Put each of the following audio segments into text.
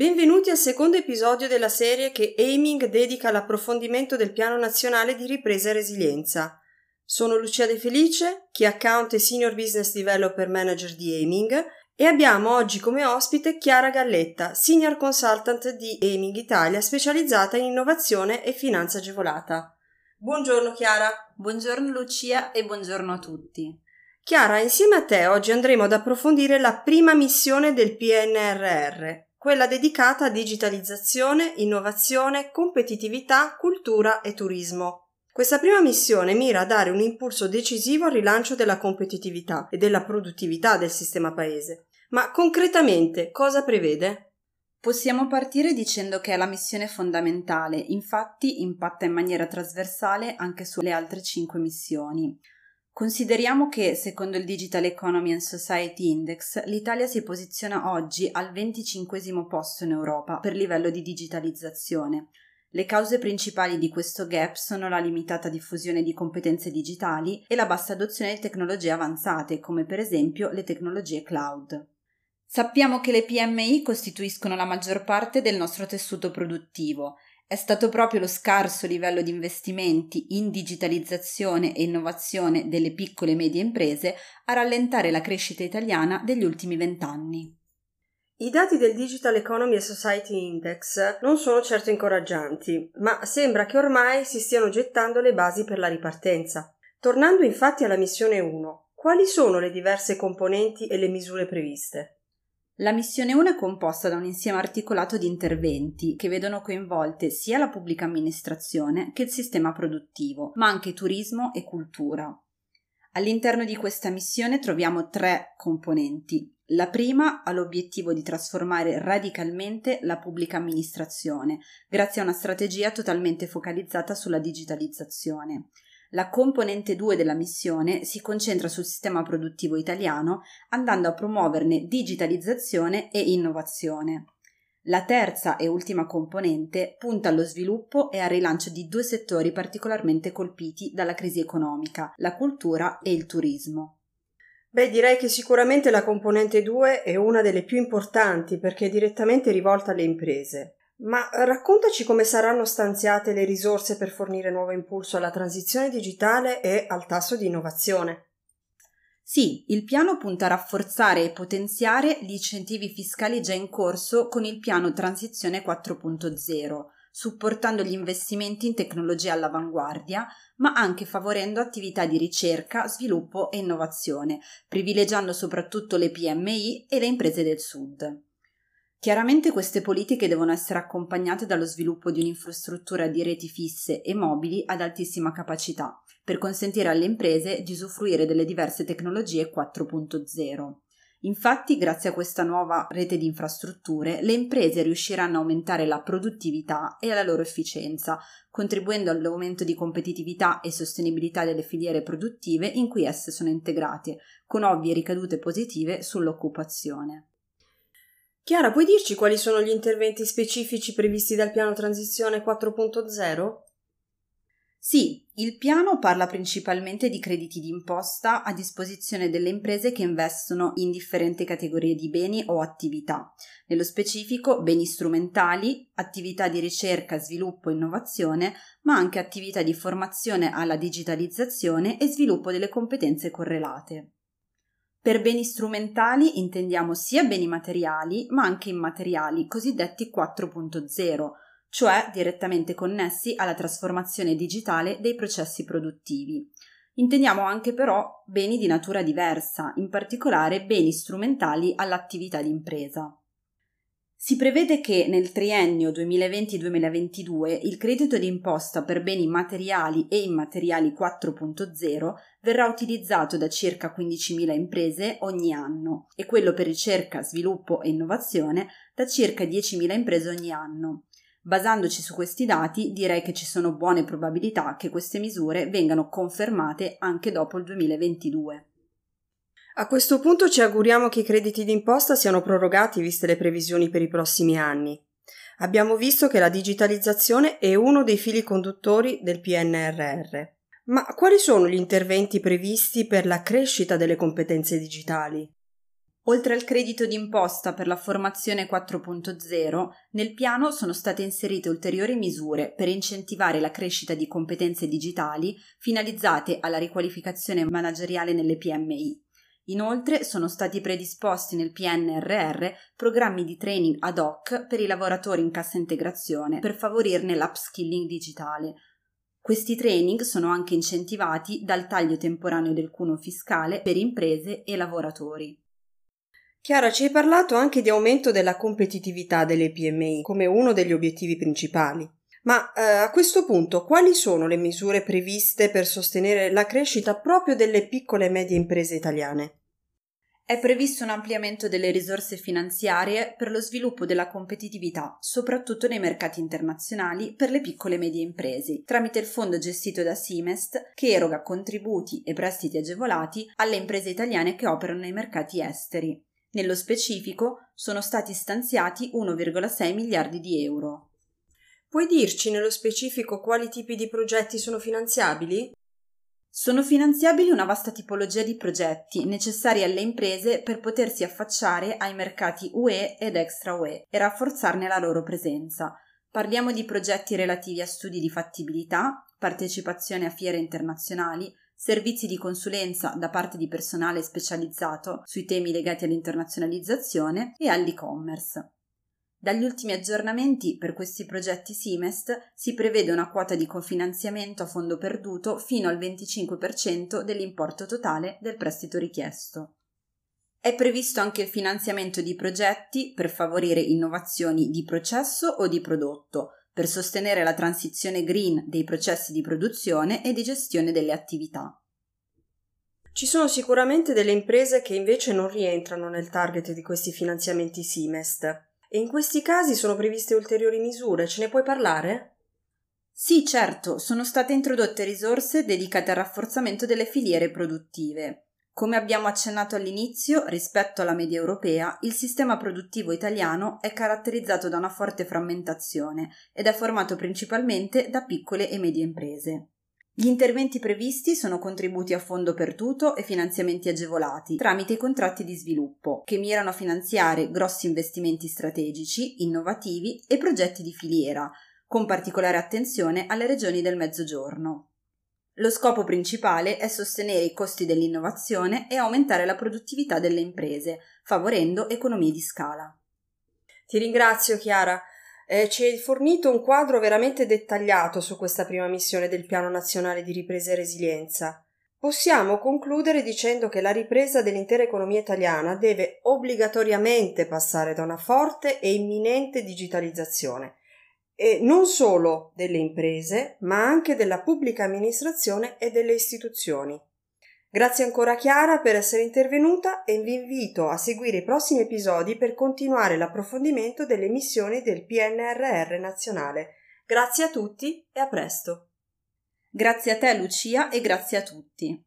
Benvenuti al secondo episodio della serie che Aiming dedica all'approfondimento del Piano Nazionale di Ripresa e Resilienza. Sono Lucia De Felice, Key Account e Senior Business Developer Manager di Aiming e abbiamo oggi come ospite Chiara Galletta, Senior Consultant di Aiming Italia specializzata in innovazione e finanza agevolata. Buongiorno Chiara. Buongiorno Lucia e buongiorno a tutti. Chiara, insieme a te oggi andremo ad approfondire la prima missione del PNRR, quella dedicata a digitalizzazione, innovazione, competitività, cultura e turismo. Questa prima missione mira a dare un impulso decisivo al rilancio della competitività e della produttività del sistema paese. Ma concretamente cosa prevede? Possiamo partire dicendo che è la missione fondamentale, infatti impatta in maniera trasversale anche sulle altre cinque missioni. Consideriamo che, secondo il Digital Economy and Society Index, l'Italia si posiziona oggi al 25 posto in Europa per livello di digitalizzazione. Le cause principali di questo gap sono la limitata diffusione di competenze digitali e la bassa adozione di tecnologie avanzate, come per esempio le tecnologie cloud. Sappiamo che le PMI costituiscono la maggior parte del nostro tessuto produttivo è stato proprio lo scarso livello di investimenti in digitalizzazione e innovazione delle piccole e medie imprese a rallentare la crescita italiana degli ultimi vent'anni. I dati del Digital Economy and Society Index non sono certo incoraggianti, ma sembra che ormai si stiano gettando le basi per la ripartenza. Tornando infatti alla missione 1, quali sono le diverse componenti e le misure previste? La missione 1 è composta da un insieme articolato di interventi che vedono coinvolte sia la pubblica amministrazione che il sistema produttivo, ma anche turismo e cultura. All'interno di questa missione troviamo tre componenti. La prima ha l'obiettivo di trasformare radicalmente la pubblica amministrazione, grazie a una strategia totalmente focalizzata sulla digitalizzazione. La componente 2 della missione si concentra sul sistema produttivo italiano andando a promuoverne digitalizzazione e innovazione. La terza e ultima componente punta allo sviluppo e al rilancio di due settori particolarmente colpiti dalla crisi economica, la cultura e il turismo. Beh, direi che sicuramente la componente 2 è una delle più importanti perché è direttamente rivolta alle imprese. Ma raccontaci come saranno stanziate le risorse per fornire nuovo impulso alla transizione digitale e al tasso di innovazione. Sì, il piano punta a rafforzare e potenziare gli incentivi fiscali già in corso con il piano Transizione 4.0, supportando gli investimenti in tecnologie all'avanguardia, ma anche favorendo attività di ricerca, sviluppo e innovazione, privilegiando soprattutto le PMI e le imprese del Sud. Chiaramente queste politiche devono essere accompagnate dallo sviluppo di un'infrastruttura di reti fisse e mobili ad altissima capacità, per consentire alle imprese di usufruire delle diverse tecnologie 4.0. Infatti, grazie a questa nuova rete di infrastrutture, le imprese riusciranno a aumentare la produttività e la loro efficienza, contribuendo all'aumento di competitività e sostenibilità delle filiere produttive in cui esse sono integrate, con ovvie ricadute positive sull'occupazione. Chiara, puoi dirci quali sono gli interventi specifici previsti dal piano Transizione 4.0? Sì, il piano parla principalmente di crediti d'imposta a disposizione delle imprese che investono in differenti categorie di beni o attività, nello specifico beni strumentali, attività di ricerca, sviluppo e innovazione, ma anche attività di formazione alla digitalizzazione e sviluppo delle competenze correlate. Per beni strumentali intendiamo sia beni materiali ma anche immateriali, cosiddetti 4.0, cioè direttamente connessi alla trasformazione digitale dei processi produttivi. Intendiamo anche però beni di natura diversa, in particolare beni strumentali all'attività di impresa. Si prevede che nel triennio 2020-2022 il credito d'imposta per beni materiali e immateriali 4.0 verrà utilizzato da circa 15.000 imprese ogni anno e quello per ricerca, sviluppo e innovazione da circa 10.000 imprese ogni anno. Basandoci su questi dati direi che ci sono buone probabilità che queste misure vengano confermate anche dopo il 2022. A questo punto ci auguriamo che i crediti d'imposta siano prorogati viste le previsioni per i prossimi anni. Abbiamo visto che la digitalizzazione è uno dei fili conduttori del PNRR. Ma quali sono gli interventi previsti per la crescita delle competenze digitali? Oltre al credito d'imposta per la formazione 4.0, nel piano sono state inserite ulteriori misure per incentivare la crescita di competenze digitali finalizzate alla riqualificazione manageriale nelle PMI. Inoltre sono stati predisposti nel PNRR programmi di training ad hoc per i lavoratori in cassa integrazione per favorirne l'upskilling digitale. Questi training sono anche incentivati dal taglio temporaneo del cuneo fiscale per imprese e lavoratori. Chiara, ci hai parlato anche di aumento della competitività delle PMI come uno degli obiettivi principali. Ma eh, a questo punto quali sono le misure previste per sostenere la crescita proprio delle piccole e medie imprese italiane? È previsto un ampliamento delle risorse finanziarie per lo sviluppo della competitività, soprattutto nei mercati internazionali per le piccole e medie imprese, tramite il fondo gestito da Simest che eroga contributi e prestiti agevolati alle imprese italiane che operano nei mercati esteri. Nello specifico sono stati stanziati 1,6 miliardi di euro. Puoi dirci nello specifico quali tipi di progetti sono finanziabili? Sono finanziabili una vasta tipologia di progetti necessari alle imprese per potersi affacciare ai mercati UE ed extra UE e rafforzarne la loro presenza. Parliamo di progetti relativi a studi di fattibilità, partecipazione a fiere internazionali, servizi di consulenza da parte di personale specializzato sui temi legati all'internazionalizzazione e all'e-commerce. Dagli ultimi aggiornamenti per questi progetti Simest si prevede una quota di cofinanziamento a fondo perduto fino al 25% dell'importo totale del prestito richiesto. È previsto anche il finanziamento di progetti per favorire innovazioni di processo o di prodotto, per sostenere la transizione green dei processi di produzione e di gestione delle attività. Ci sono sicuramente delle imprese che invece non rientrano nel target di questi finanziamenti Simest e in questi casi sono previste ulteriori misure, ce ne puoi parlare? Sì, certo, sono state introdotte risorse dedicate al rafforzamento delle filiere produttive. Come abbiamo accennato all'inizio, rispetto alla media europea, il sistema produttivo italiano è caratterizzato da una forte frammentazione ed è formato principalmente da piccole e medie imprese. Gli interventi previsti sono contributi a fondo perduto e finanziamenti agevolati tramite i contratti di sviluppo, che mirano a finanziare grossi investimenti strategici, innovativi e progetti di filiera, con particolare attenzione alle regioni del Mezzogiorno. Lo scopo principale è sostenere i costi dell'innovazione e aumentare la produttività delle imprese, favorendo economie di scala. Ti ringrazio Chiara. Eh, ci hai fornito un quadro veramente dettagliato su questa prima missione del Piano Nazionale di Ripresa e Resilienza. Possiamo concludere dicendo che la ripresa dell'intera economia italiana deve obbligatoriamente passare da una forte e imminente digitalizzazione e non solo delle imprese, ma anche della pubblica amministrazione e delle istituzioni. Grazie ancora Chiara per essere intervenuta e vi invito a seguire i prossimi episodi per continuare l'approfondimento delle missioni del PNRR nazionale. Grazie a tutti e a presto. Grazie a te Lucia e grazie a tutti.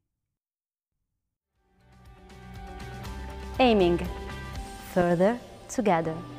Aiming Further Together